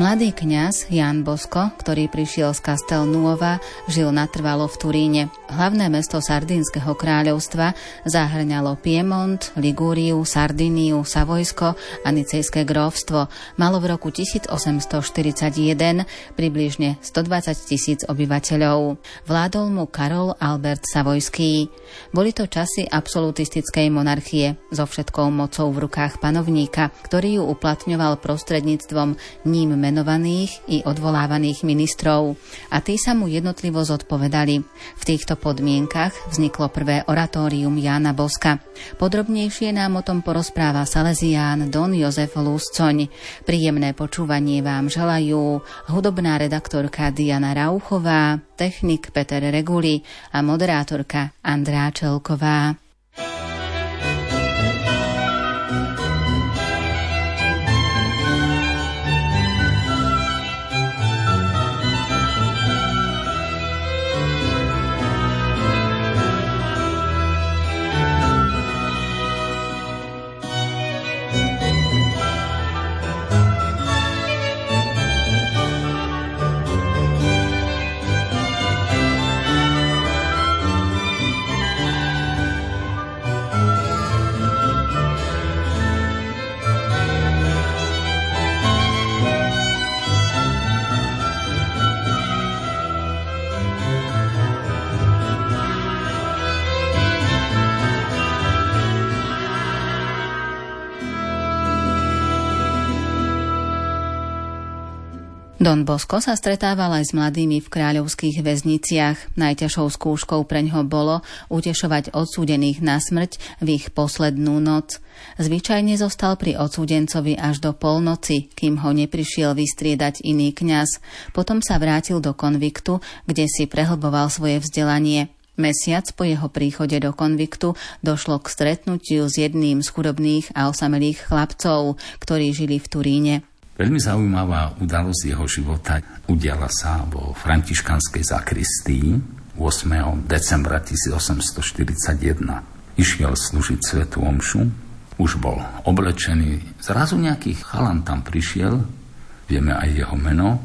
Mladý kňaz Jan Bosko, ktorý prišiel z Castel Nuova, žil natrvalo v Turíne. Hlavné mesto Sardínskeho kráľovstva zahrňalo Piemont, Ligúriu, Sardiniu, Savojsko a Nicejské grófstvo. Malo v roku 1841 približne 120 tisíc obyvateľov. Vládol mu Karol Albert Savojský. Boli to časy absolutistickej monarchie so všetkou mocou v rukách panovníka, ktorý ju uplatňoval prostredníctvom ním menovaných i odvolávaných ministrov a tí sa mu jednotlivo zodpovedali. V týchto podmienkach vzniklo prvé oratórium Jána Boska. Podrobnejšie nám o tom porozpráva Salesián Don Jozef Lúscoň. Príjemné počúvanie vám želajú hudobná redaktorka Diana Rauchová, technik Peter Reguli a moderátorka Andrá Čelková. Don Bosco sa stretával aj s mladými v kráľovských väzniciach. Najťažšou skúškou preňho bolo utešovať odsúdených na smrť v ich poslednú noc. Zvyčajne zostal pri odsúdencovi až do polnoci, kým ho neprišiel vystriedať iný kňaz. Potom sa vrátil do konviktu, kde si prehlboval svoje vzdelanie. Mesiac po jeho príchode do konviktu došlo k stretnutiu s jedným z chudobných a osamelých chlapcov, ktorí žili v Turíne. Veľmi zaujímavá udalosť jeho života udiala sa vo františkanskej zakristii 8. decembra 1841. Išiel slúžiť svetu omšu, už bol oblečený, zrazu nejaký chalan tam prišiel, vieme aj jeho meno,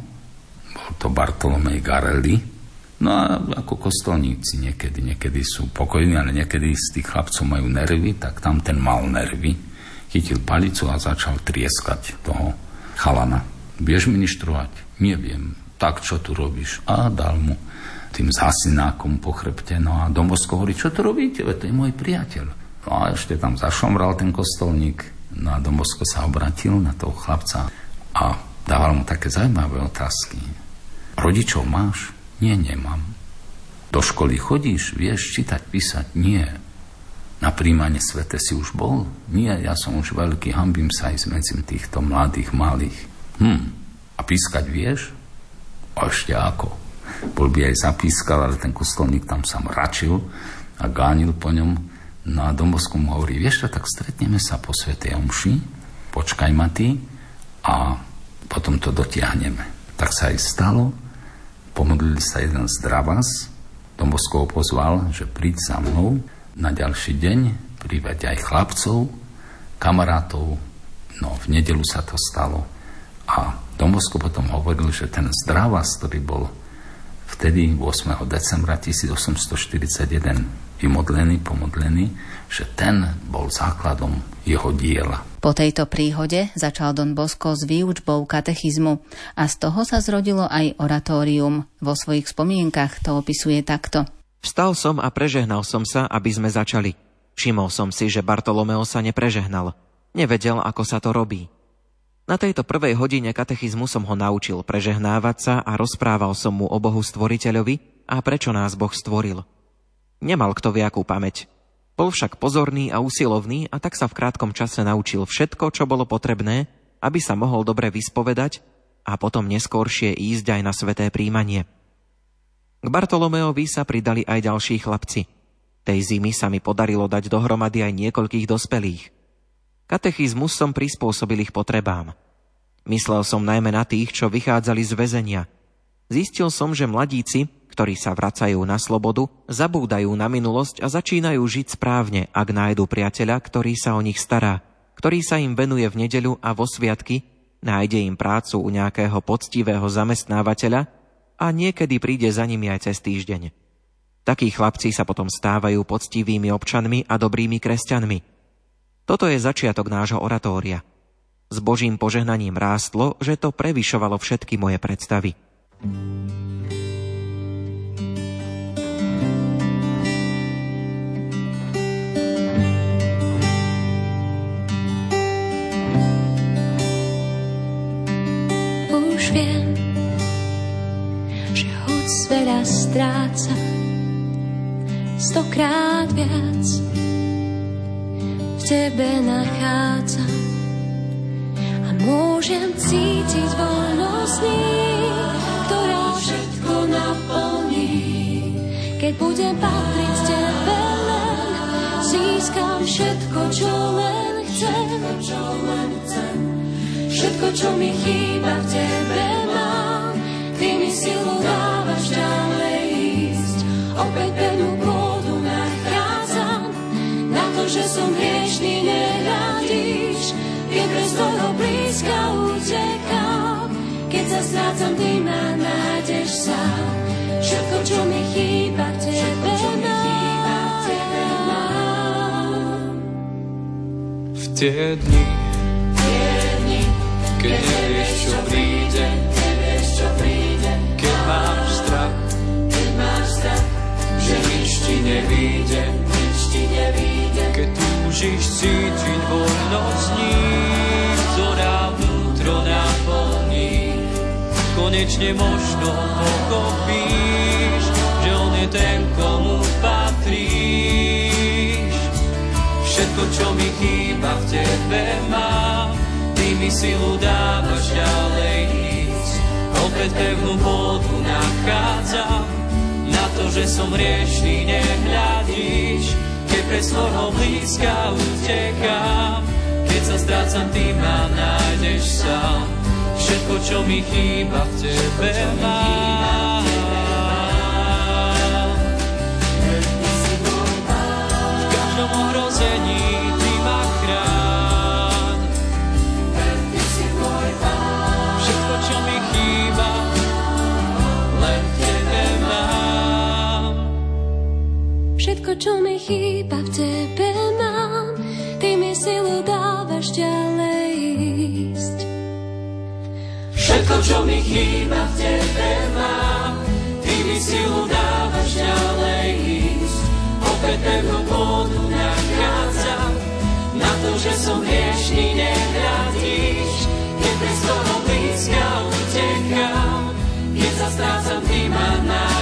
bol to Bartolomej Garelli, No a ako kostolníci niekedy, niekedy sú pokojní, ale niekedy z tých chlapcov majú nervy, tak tam ten mal nervy. Chytil palicu a začal trieskať toho chalana. Vieš ministrovať? Neviem. Tak, čo tu robíš? A dal mu tým zasinákom po chrbte. No a Dombosko hovorí, čo tu robíte? To je môj priateľ. No a ešte tam zašomral ten kostolník. No a Dombosko sa obratil na toho chlapca a dával mu také zaujímavé otázky. Rodičov máš? Nie, nemám. Do školy chodíš? Vieš čítať, písať? Nie. Na príjmanie svete si už bol? Nie, ja som už veľký, hambím sa aj medzi týchto mladých, malých. Hm, a pískať vieš? A ešte ako? Bol by aj zapískal, ale ten kostolník tam sa mračil a gánil po ňom. No a Dombosku mu hovorí, vieš čo, tak stretneme sa po Svetej Omši, počkaj ma ty a potom to dotiahneme. Tak sa aj stalo, pomodlili sa jeden z Dravas, Dombosko ho pozval, že príď za mnou, na ďalší deň privať aj chlapcov, kamarátov. No, v nedelu sa to stalo. A Domosko potom hovoril, že ten zdravas, ktorý bol vtedy 8. decembra 1841 vymodlený, pomodlený, že ten bol základom jeho diela. Po tejto príhode začal Don Bosco s výučbou katechizmu a z toho sa zrodilo aj oratórium. Vo svojich spomienkach to opisuje takto. Vstal som a prežehnal som sa, aby sme začali. Všimol som si, že Bartolomeo sa neprežehnal. Nevedel, ako sa to robí. Na tejto prvej hodine katechizmu som ho naučil prežehnávať sa a rozprával som mu o Bohu stvoriteľovi a prečo nás Boh stvoril. Nemal kto viakú pamäť. Bol však pozorný a usilovný a tak sa v krátkom čase naučil všetko, čo bolo potrebné, aby sa mohol dobre vyspovedať a potom neskôršie ísť aj na sveté príjmanie. K Bartolomeovi sa pridali aj ďalší chlapci. Tej zimy sa mi podarilo dať dohromady aj niekoľkých dospelých. Katechizmus som prispôsobil ich potrebám. Myslel som najmä na tých, čo vychádzali z väzenia. Zistil som, že mladíci, ktorí sa vracajú na slobodu, zabúdajú na minulosť a začínajú žiť správne, ak nájdu priateľa, ktorý sa o nich stará, ktorý sa im venuje v nedeľu a vo sviatky, nájde im prácu u nejakého poctivého zamestnávateľa a niekedy príde za nimi aj cez týždeň. Takí chlapci sa potom stávajú poctivými občanmi a dobrými kresťanmi. Toto je začiatok nášho oratória. S Božím požehnaním rástlo, že to prevyšovalo všetky moje predstavy. Veľa stráca. Stokrát viac v tebe nachádzam. A môžem cítiť voľnosť ktorá všetko naplní. Keď budem patriť tebe len, získam všetko, čo len chcem. Všetko, čo mi chýba v tebe mám, ty mi silu dáš ďalej ísť. Opäť nachádzam, na to, že som hriešný, nehľadíš. Keď bez tvojho blízka utekám, keď sa strácam, ty ma nájdeš sám. Všetko, čo mi chýba, tebe mám. V tie dni, keď nevieš, čo príde, keď mám že nič ti nevíde, nič ti nevíde. Keď túžiš cítiť voľnosť ním, ktorá vnútro naplní, konečne možno pochopíš, že on je ten, komu patríš. Všetko, čo mi chýba v tebe mám, ty mi silu dávaš ďalej ísť. Opäť pevnú pôdu nachádzam, to, že som riešný, nehľadíš, keď pre svojho blízka utekám. Keď sa strácam, ty ma nájdeš sám. Všetko, čo mi chýba, v tebe mám. Chýba v tebe mám, ty mi silu dávaš ďalej ísť. Všetko, čo mi chýba v tebe mám, ty mi silu dávaš ďalej ísť. Opäť pevnú pôdu nachádzam, na to, že som hriešný, nehľadíš. Keď bez toho blízka utekám, keď sa strácam, ty ma sám.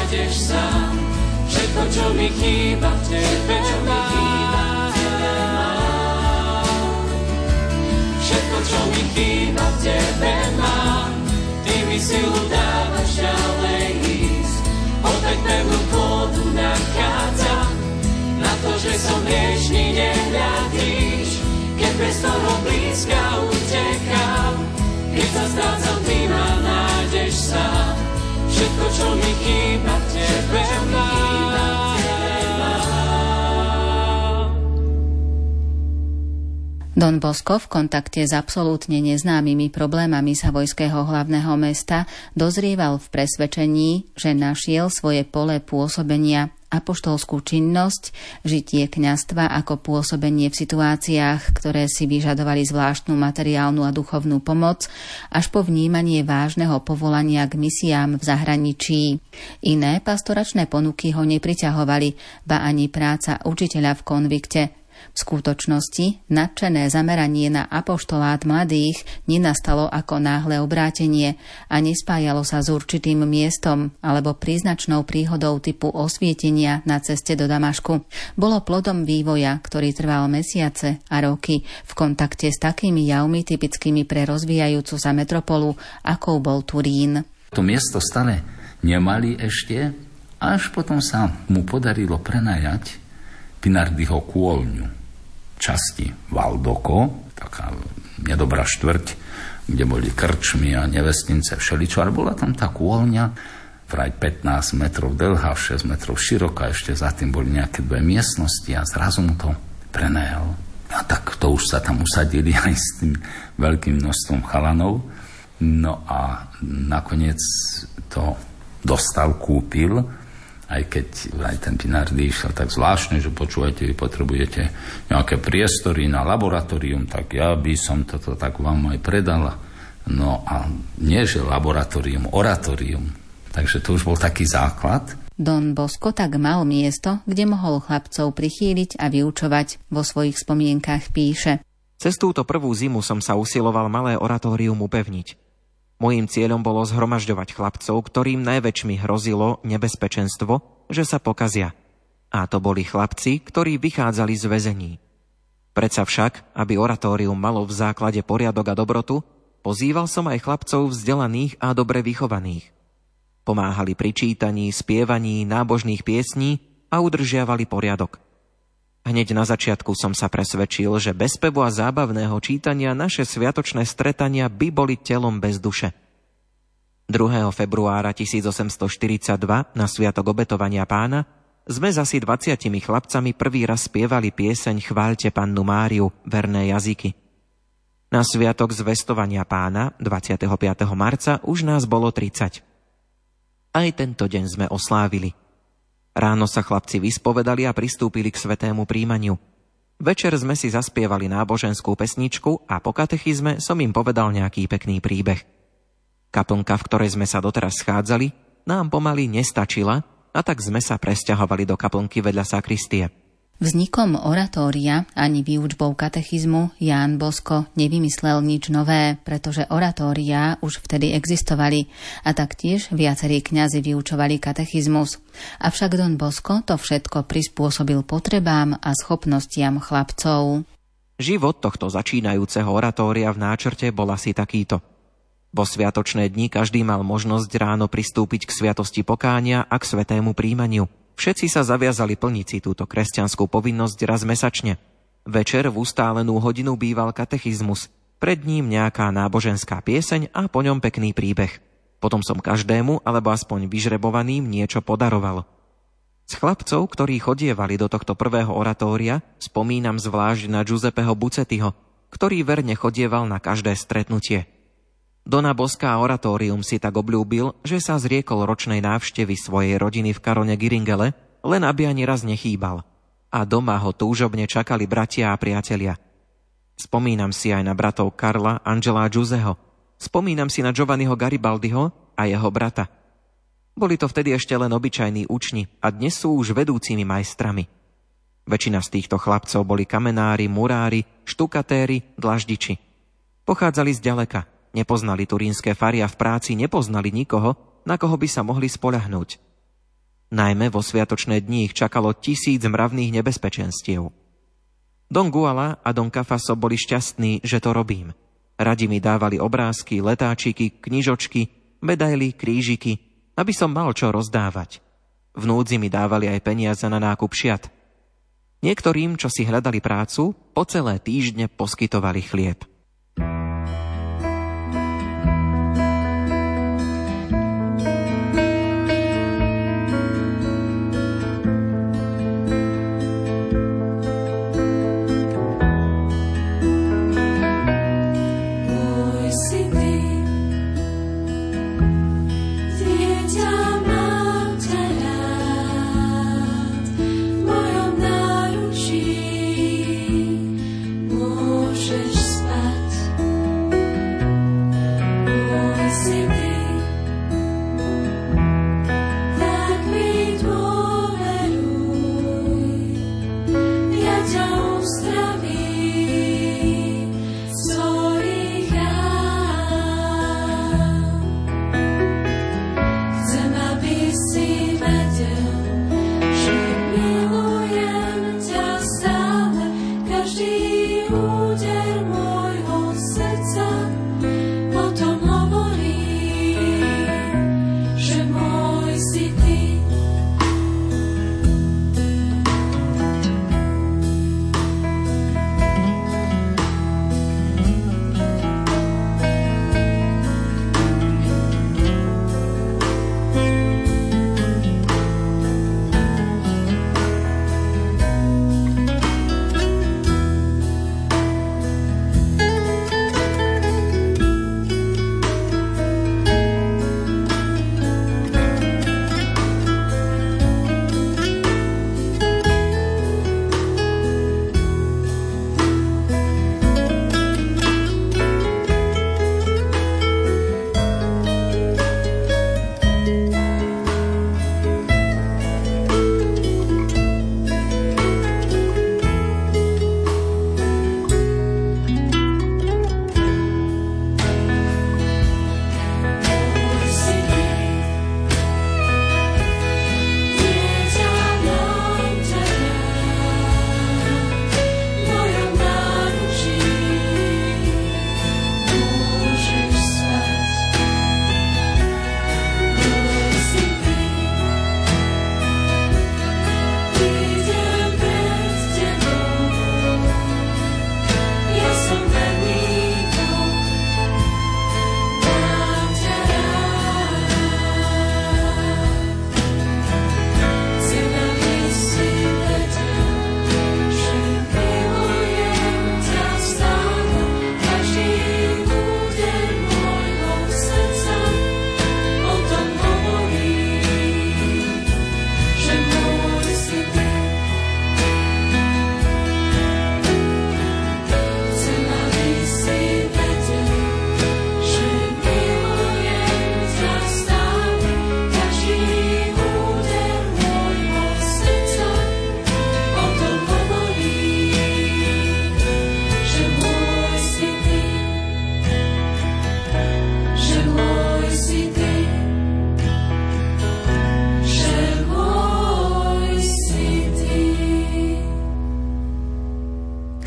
Všetko, čo mi chýba v tebe mám. Všetko, čo mi chýba v tebe mám. Ty mi silu dávaš ďalej ísť. Opäť pevnú pôdu nachádzam. Na to, že som hriešný, nehľadíš. Keď bez toho blízka utekám. Keď sa strácam, ty ma nájdeš sám. Všetko, čo mi chýba v tebe Don Bosco v kontakte s absolútne neznámymi problémami savojského hlavného mesta dozrieval v presvedčení, že našiel svoje pole pôsobenia apoštolskú činnosť, žitie kňastva ako pôsobenie v situáciách, ktoré si vyžadovali zvláštnu materiálnu a duchovnú pomoc, až po vnímanie vážneho povolania k misiám v zahraničí. Iné pastoračné ponuky ho nepriťahovali, ba ani práca učiteľa v konvikte – v skutočnosti nadšené zameranie na apoštolát mladých nenastalo ako náhle obrátenie a nespájalo sa s určitým miestom alebo príznačnou príhodou typu osvietenia na ceste do Damašku. Bolo plodom vývoja, ktorý trval mesiace a roky v kontakte s takými javmi typickými pre rozvíjajúcu sa metropolu, akou bol Turín. To miesto stále nemali ešte, až potom sa mu podarilo prenajať Pinardyho kôľňu časti Valdoko, taká nedobrá štvrť, kde boli krčmy a nevestnice všeličo, ale bola tam tá kôlňa, vraj 15 metrov dlhá, 6 metrov široká, ešte za tým boli nejaké dve miestnosti a zrazu mu to prenajal. A tak to už sa tam usadili aj s tým veľkým množstvom chalanov. No a nakoniec to dostal, kúpil, aj keď aj ten Pinardi išiel tak zvláštne, že počúvajte, vy potrebujete nejaké priestory na laboratórium, tak ja by som toto tak vám aj predala. No a nie, že laboratórium, oratórium. Takže to už bol taký základ. Don Bosco tak mal miesto, kde mohol chlapcov prichýliť a vyučovať. Vo svojich spomienkach píše. Cez túto prvú zimu som sa usiloval malé oratórium upevniť. Mojím cieľom bolo zhromažďovať chlapcov, ktorým najväčšmi hrozilo nebezpečenstvo, že sa pokazia. A to boli chlapci, ktorí vychádzali z väzení. Predsa však, aby oratórium malo v základe poriadok a dobrotu, pozýval som aj chlapcov vzdelaných a dobre vychovaných. Pomáhali pri čítaní, spievaní, nábožných piesní a udržiavali poriadok. Hneď na začiatku som sa presvedčil, že bez spevu a zábavného čítania naše sviatočné stretania by boli telom bez duše. 2. februára 1842 na Sviatok obetovania pána sme zasi 20 chlapcami prvý raz spievali pieseň Chváľte pannu Máriu, verné jazyky. Na Sviatok zvestovania pána 25. marca už nás bolo 30. Aj tento deň sme oslávili. Ráno sa chlapci vyspovedali a pristúpili k svetému príjmaniu. Večer sme si zaspievali náboženskú pesničku a po katechizme som im povedal nejaký pekný príbeh. Kaplnka, v ktorej sme sa doteraz schádzali, nám pomaly nestačila a tak sme sa presťahovali do kaplnky vedľa sakristie. Vznikom oratória ani výučbou katechizmu Ján Bosko nevymyslel nič nové, pretože oratória už vtedy existovali a taktiež viacerí kňazi vyučovali katechizmus. Avšak Don Bosko to všetko prispôsobil potrebám a schopnostiam chlapcov. Život tohto začínajúceho oratória v náčrte bol asi takýto. Vo sviatočné dni každý mal možnosť ráno pristúpiť k sviatosti pokánia a k svetému príjmaniu – Všetci sa zaviazali plniť si túto kresťanskú povinnosť raz mesačne. Večer v ustálenú hodinu býval katechizmus, pred ním nejaká náboženská pieseň a po ňom pekný príbeh. Potom som každému, alebo aspoň vyžrebovaným, niečo podaroval. Z chlapcov, ktorí chodievali do tohto prvého oratória, spomínam zvlášť na Giuseppeho Bucetiho, ktorý verne chodieval na každé stretnutie. Dona Boská oratórium si tak obľúbil, že sa zriekol ročnej návštevy svojej rodiny v Karone Giringele, len aby ani raz nechýbal. A doma ho túžobne čakali bratia a priatelia. Spomínam si aj na bratov Karla, Angela a Giuseho. Spomínam si na Giovanniho Garibaldiho a jeho brata. Boli to vtedy ešte len obyčajní učni a dnes sú už vedúcimi majstrami. Väčšina z týchto chlapcov boli kamenári, murári, štukatéri, dlaždiči. Pochádzali z ďaleka – Nepoznali turínske fary a v práci nepoznali nikoho, na koho by sa mohli spoľahnúť. Najmä vo sviatočné dni ich čakalo tisíc mravných nebezpečenstiev. Don Guala a Don Cafaso boli šťastní, že to robím. Radi mi dávali obrázky, letáčiky, knižočky, medaily, krížiky, aby som mal čo rozdávať. V núdzi mi dávali aj peniaze na nákup šiat. Niektorým, čo si hľadali prácu, po celé týždne poskytovali chlieb. 只。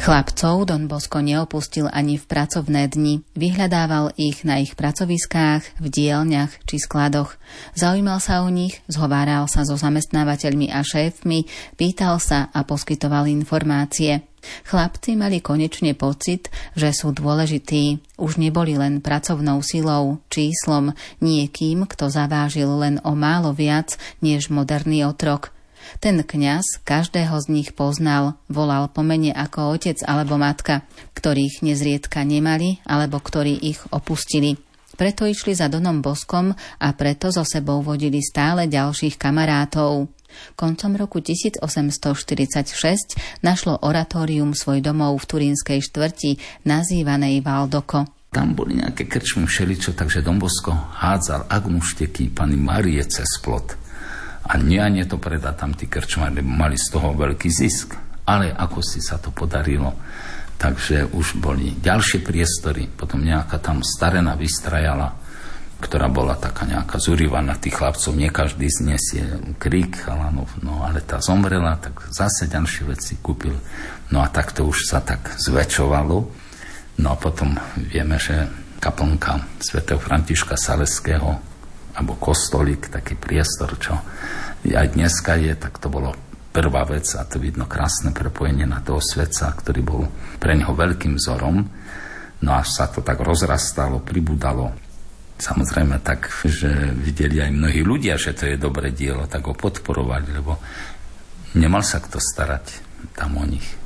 Chlapcov Don Bosco neopustil ani v pracovné dni. Vyhľadával ich na ich pracoviskách, v dielňach či skladoch. Zaujímal sa o nich, zhováral sa so zamestnávateľmi a šéfmi, pýtal sa a poskytoval informácie. Chlapci mali konečne pocit, že sú dôležití. Už neboli len pracovnou silou, číslom, niekým, kto zavážil len o málo viac než moderný otrok. Ten kňaz každého z nich poznal, volal po mene ako otec alebo matka, ktorých nezriedka nemali alebo ktorí ich opustili. Preto išli za Donom Boskom a preto so sebou vodili stále ďalších kamarátov. Koncom roku 1846 našlo oratórium svoj domov v turínskej štvrti, nazývanej Valdoko. Tam boli nejaké krčmy všeličo, takže Dombosko hádzal agnušteky pani Marie cez plot a nie to predá tam tí krčmári, mali z toho veľký zisk. Ale ako si sa to podarilo, takže už boli ďalšie priestory, potom nejaká tam starena vystrajala, ktorá bola taká nejaká zúrivaná tých chlapcov, nie každý znesie krík chalanov, no ale tá zomrela, tak zase ďalšie veci kúpil. No a tak to už sa tak zväčšovalo. No a potom vieme, že kaplnka svätého Františka Saleského alebo kostolík, taký priestor, čo aj dneska je, tak to bolo prvá vec a to vidno krásne prepojenie na toho svetca, ktorý bol pre neho veľkým vzorom. No až sa to tak rozrastalo, pribudalo. Samozrejme tak, že videli aj mnohí ľudia, že to je dobré dielo, tak ho podporovali, lebo nemal sa kto starať tam o nich.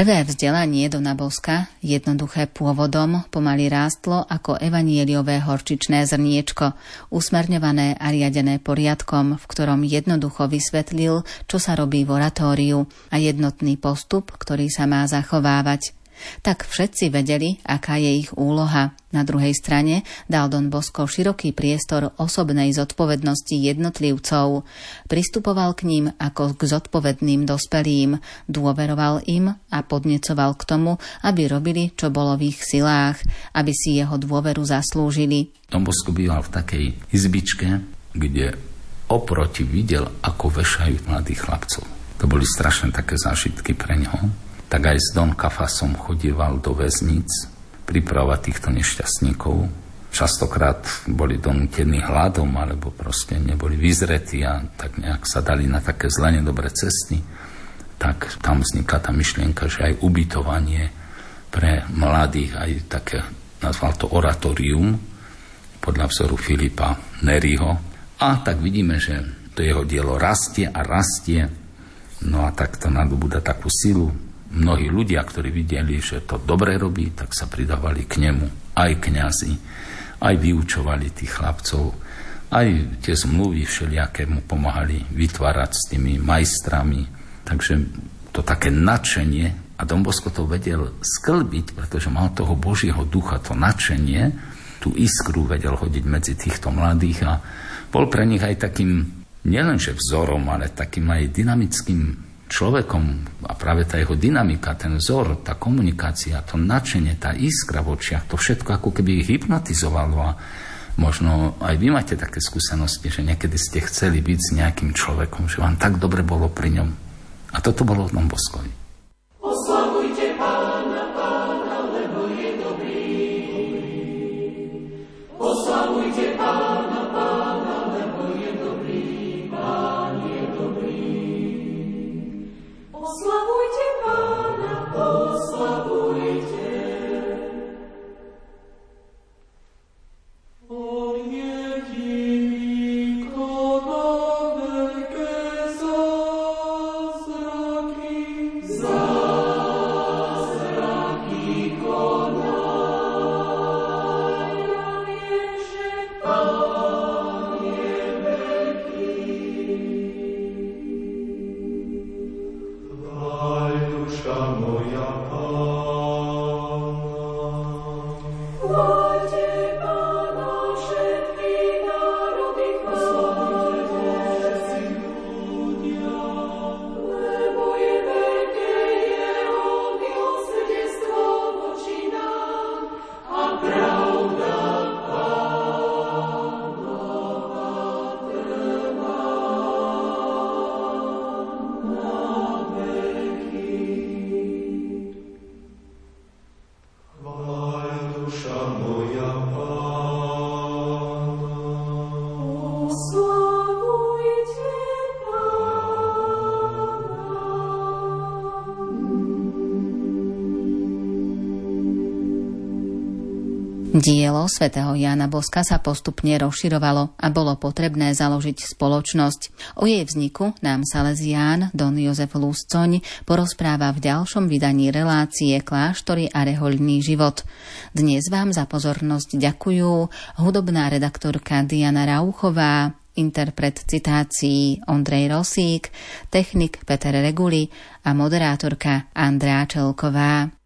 Prvé vzdelanie Dona Boska, jednoduché pôvodom, pomaly rástlo ako evanieliové horčičné zrniečko, usmerňované a riadené poriadkom, v ktorom jednoducho vysvetlil, čo sa robí v oratóriu a jednotný postup, ktorý sa má zachovávať. Tak všetci vedeli, aká je ich úloha. Na druhej strane dal Don Bosco široký priestor osobnej zodpovednosti jednotlivcov. Pristupoval k ním ako k zodpovedným dospelým, dôveroval im a podnecoval k tomu, aby robili, čo bolo v ich silách, aby si jeho dôveru zaslúžili. Don Bosco býval v takej izbičke, kde oproti videl, ako vešajú mladých chlapcov. To boli strašné také zážitky pre ňoho tak aj s Don Kafasom chodieval do väzníc pripravovať týchto nešťastníkov. Častokrát boli donútení hladom, alebo proste neboli vyzretí a tak nejak sa dali na také zle nedobré cesty. Tak tam vznikla tá myšlienka, že aj ubytovanie pre mladých, aj také, nazval to oratorium, podľa vzoru Filipa Neriho. A tak vidíme, že to jeho dielo rastie a rastie, no a tak to nadobúda takú silu, mnohí ľudia, ktorí videli, že to dobre robí, tak sa pridávali k nemu. Aj kňazi, aj vyučovali tých chlapcov, aj tie zmluvy všelijaké mu pomáhali vytvárať s tými majstrami. Takže to také nadšenie, a Don Bosco to vedel sklbiť, pretože mal toho Božieho ducha, to nadšenie, tú iskru vedel hodiť medzi týchto mladých a bol pre nich aj takým nielenže vzorom, ale takým aj dynamickým človekom a práve tá jeho dynamika, ten vzor, tá komunikácia, to nadšenie, tá iskra v očiach, to všetko ako keby ich hypnotizovalo a možno aj vy máte také skúsenosti, že niekedy ste chceli byť s nejakým človekom, že vám tak dobre bolo pri ňom. A toto bolo v tom Boskovi. Dielo svätého Jána Boska sa postupne rozširovalo a bolo potrebné založiť spoločnosť. O jej vzniku nám Salesián Don Jozef Luscoň porozpráva v ďalšom vydaní relácie Kláštory a rehoľný život. Dnes vám za pozornosť ďakujú hudobná redaktorka Diana Rauchová, interpret citácií Ondrej Rosík, technik Peter Reguli a moderátorka Andrá Čelková.